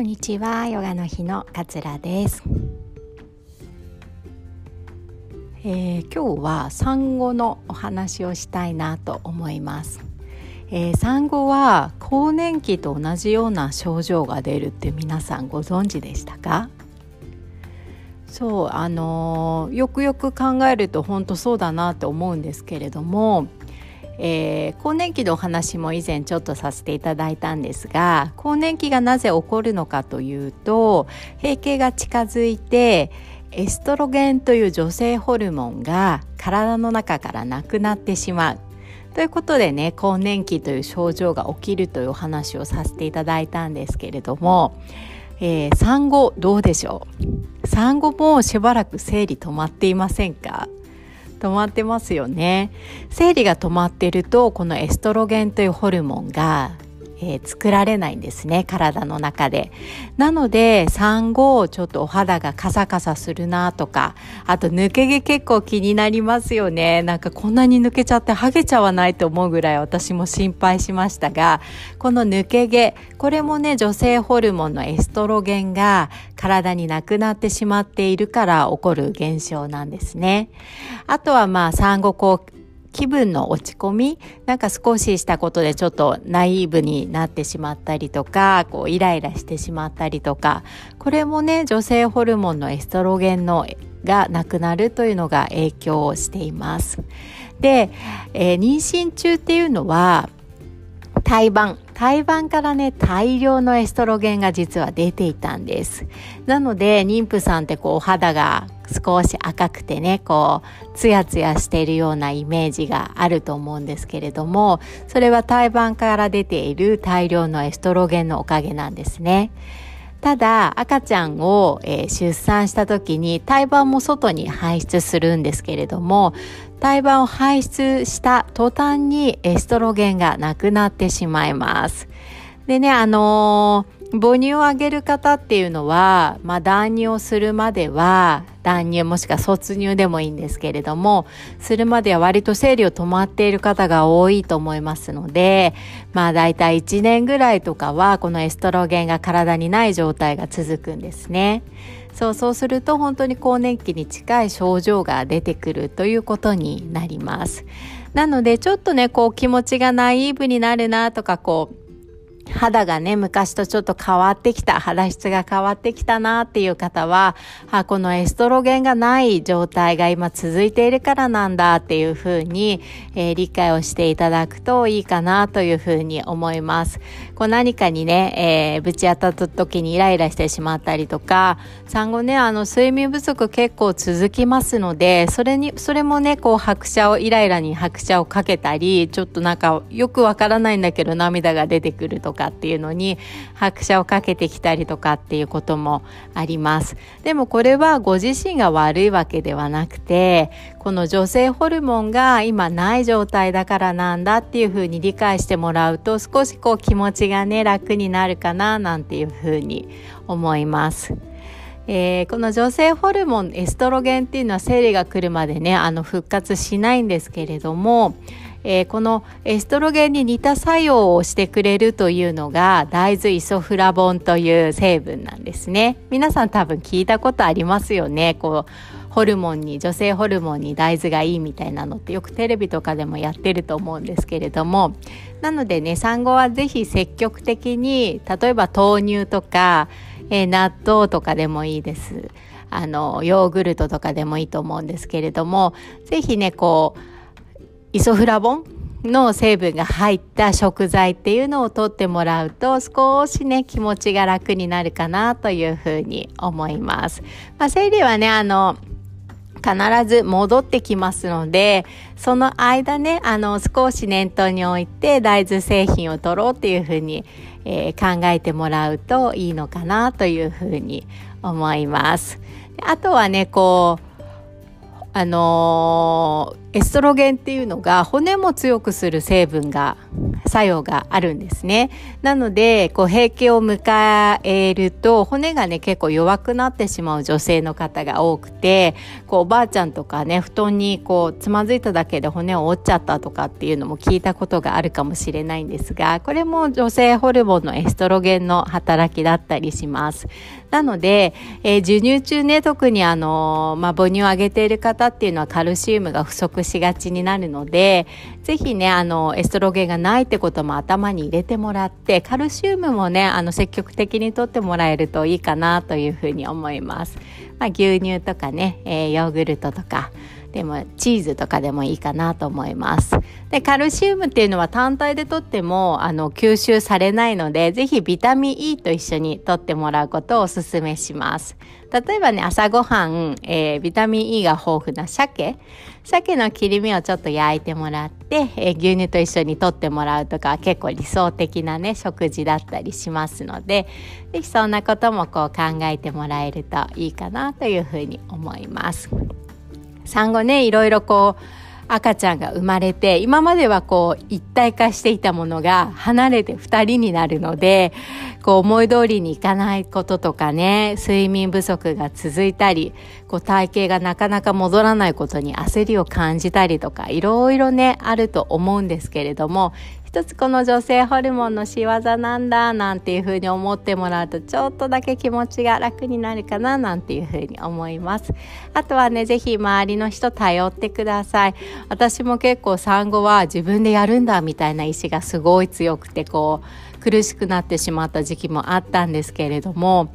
こんにちは、ヨガの日の桂です。えー、今日は産後のお話をしたいなと思います。えー、産後は更年期と同じような症状が出るって皆さんご存知でしたか？そうあのー、よくよく考えると本当そうだなって思うんですけれどもえー、更年期のお話も以前ちょっとさせていただいたんですが更年期がなぜ起こるのかというと閉経が近づいてエストロゲンという女性ホルモンが体の中からなくなってしまう。ということでね更年期という症状が起きるというお話をさせていただいたんですけれども、えー、産後どうでしょう？産後もしばらく生理止まっていませんか？止まってますよね。生理が止まってるとこのエストロゲンというホルモンがえー、作られないんですね体の中で。なので産後ちょっとお肌がカサカサするなとかあと抜け毛結構気になりますよね。なんかこんなに抜けちゃってハゲちゃわないと思うぐらい私も心配しましたがこの抜け毛これもね女性ホルモンのエストロゲンが体になくなってしまっているから起こる現象なんですね。あとはまあ産後こう気分の落ち込みなんか少ししたことでちょっとナイーブになってしまったりとかこうイライラしてしまったりとかこれもね女性ホルモンのエストロゲンのがなくなるというのが影響をしています。で、えー、妊娠中っていうのは胎盤胎盤からね大量のエストロゲンが実は出ていたんですなので妊婦さんってこうお肌が少し赤くてねこうツヤツヤしているようなイメージがあると思うんですけれどもそれは胎盤から出ている大量のエストロゲンのおかげなんですね。ただ赤ちゃんを、えー、出産した時に胎盤も外に排出するんですけれども胎盤を排出した途端にエストロゲンがなくなってしまいます。でねあのー母乳をあげる方っていうのは、まあ、断乳をするまでは断乳もしくは卒乳でもいいんですけれどもするまでは割と生理を止まっている方が多いと思いますのでまあ大体1年ぐらいとかはこのエストロゲンが体にない状態が続くんですね。そうそうすると本当に更年期に近い症状が出てくるということになります。なのでちょっとねこう気持ちがナイーブになるなとかこう肌がね、昔とちょっと変わってきた、肌質が変わってきたなっていう方は、あこのエストロゲンがない状態が今続いているからなんだっていうふうに、えー、理解をしていただくといいかなというふうに思います。こう何かにね、えー、ぶち当たった時にイライラしてしまったりとか、産後ね、あの、睡眠不足結構続きますので、それに、それもね、こう拍車を、イライラに拍車をかけたり、ちょっとなんかよくわからないんだけど涙が出てくるとか、かっていうのに拍車をかけてきたりとかっていうこともありますでもこれはご自身が悪いわけではなくてこの女性ホルモンが今ない状態だからなんだっていうふうに理解してもらうと少しこう気持ちがね楽になるかななんていうふうに思います。えー、この女性ホルモンエストロゲンっていうのは生理が来るまでねあの復活しないんですけれどもえー、このエストロゲンに似た作用をしてくれるというのが大豆イソフラボンという成分なんですね。皆さん多分聞いたことありますよね。こうホルモンに女性ホルモンに大豆がいいみたいなのってよくテレビとかでもやってると思うんですけれども。なのでね産後は是非積極的に例えば豆乳とか、えー、納豆とかでもいいです。あのヨーグルトとかでもいいと思うんですけれども是非ねこうイソフラボンの成分が入った食材っていうのを取ってもらうと少しね気持ちが楽になるかなというふうに思います。まあ、生理はねあの必ず戻ってきますのでその間ねあの少し念頭に置いて大豆製品を取ろうっていうふうに、えー、考えてもらうといいのかなというふうに思います。あとはねこうあの、エストロゲンっていうのが骨も強くする成分が作用があるんですね。なので、こう、閉経を迎えると、骨がね、結構弱くなってしまう女性の方が多くて、こう、おばあちゃんとかね、布団にこう、つまずいただけで骨を折っちゃったとかっていうのも聞いたことがあるかもしれないんですが、これも女性ホルモンのエストロゲンの働きだったりします。なので、えー、授乳中ね、特にあの、まあ、母乳をあげている方っていうのはカルシウムが不足しがちになるので、ぜひね、あの、エストロゲンがないってことも頭に入れてもらって、カルシウムもね、あの、積極的にとってもらえるといいかなというふうに思います。まあ、牛乳とかね、えー、ヨーグルトとか、でもチーズとかでもいいかなと思います。でカルシウムっていうのは単体でとってもあの吸収されないのでぜひビタミン E と一緒にとってもらうことをおすすめします。例えばね朝ごはん、えー、ビタミン E が豊富な鮭。鮭の切り身をちょっと焼いてもらって、えー、牛乳と一緒にとってもらうとか結構理想的なね食事だったりしますのでぜひそんなこともこう考えてもらえるといいかなというふうに思います。産後ねいろいろこう赤ちゃんが生まれて今まではこう一体化していたものが離れて2人になるのでこう思い通りにいかないこととかね睡眠不足が続いたりこう体型がなかなか戻らないことに焦りを感じたりとかいろいろねあると思うんですけれども一つこの女性ホルモンの仕業なんだなんていうふうに思ってもらうとちょっとだけ気持ちが楽になるかななんていうふうに思います。あとはね是非周りの人頼ってください。私も結構産後は自分でやるんだみたいな意志がすごい強くてこう苦しくなってしまった時期もあったんですけれども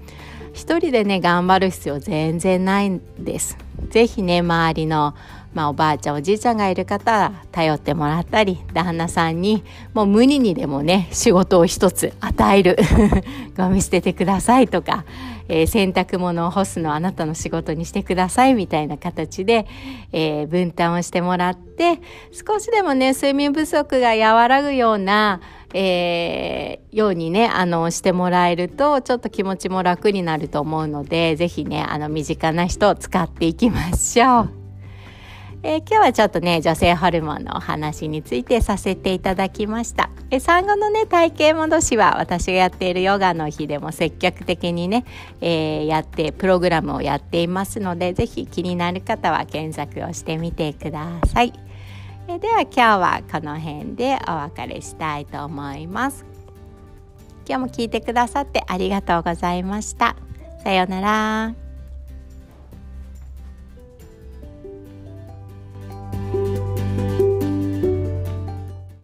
一人でね頑張る必要全然ないんです。是非ね周りのまあ、おばあちゃんおじいちゃんがいる方は頼ってもらったり旦那さんにもう無理にでもね仕事を一つ与える ゴミ捨ててくださいとか、えー、洗濯物を干すのあなたの仕事にしてくださいみたいな形で、えー、分担をしてもらって少しでもね睡眠不足が和らぐようなえー、ようにね、あの、してもらえると、ちょっと気持ちも楽になると思うので、ぜひね、あの、身近な人を使っていきましょう。えー、今日はちょっとね女性ホルモンのお話についてさせていただきました、えー、産後のね体型戻しは私がやっているヨガの日でも積極的にね、えー、やってプログラムをやっていますのでぜひ気になる方は検索をしてみてください、えでは今日はこの辺でお別れしたいと思います。今日も聞いてくださってありがとうございました。さようなら。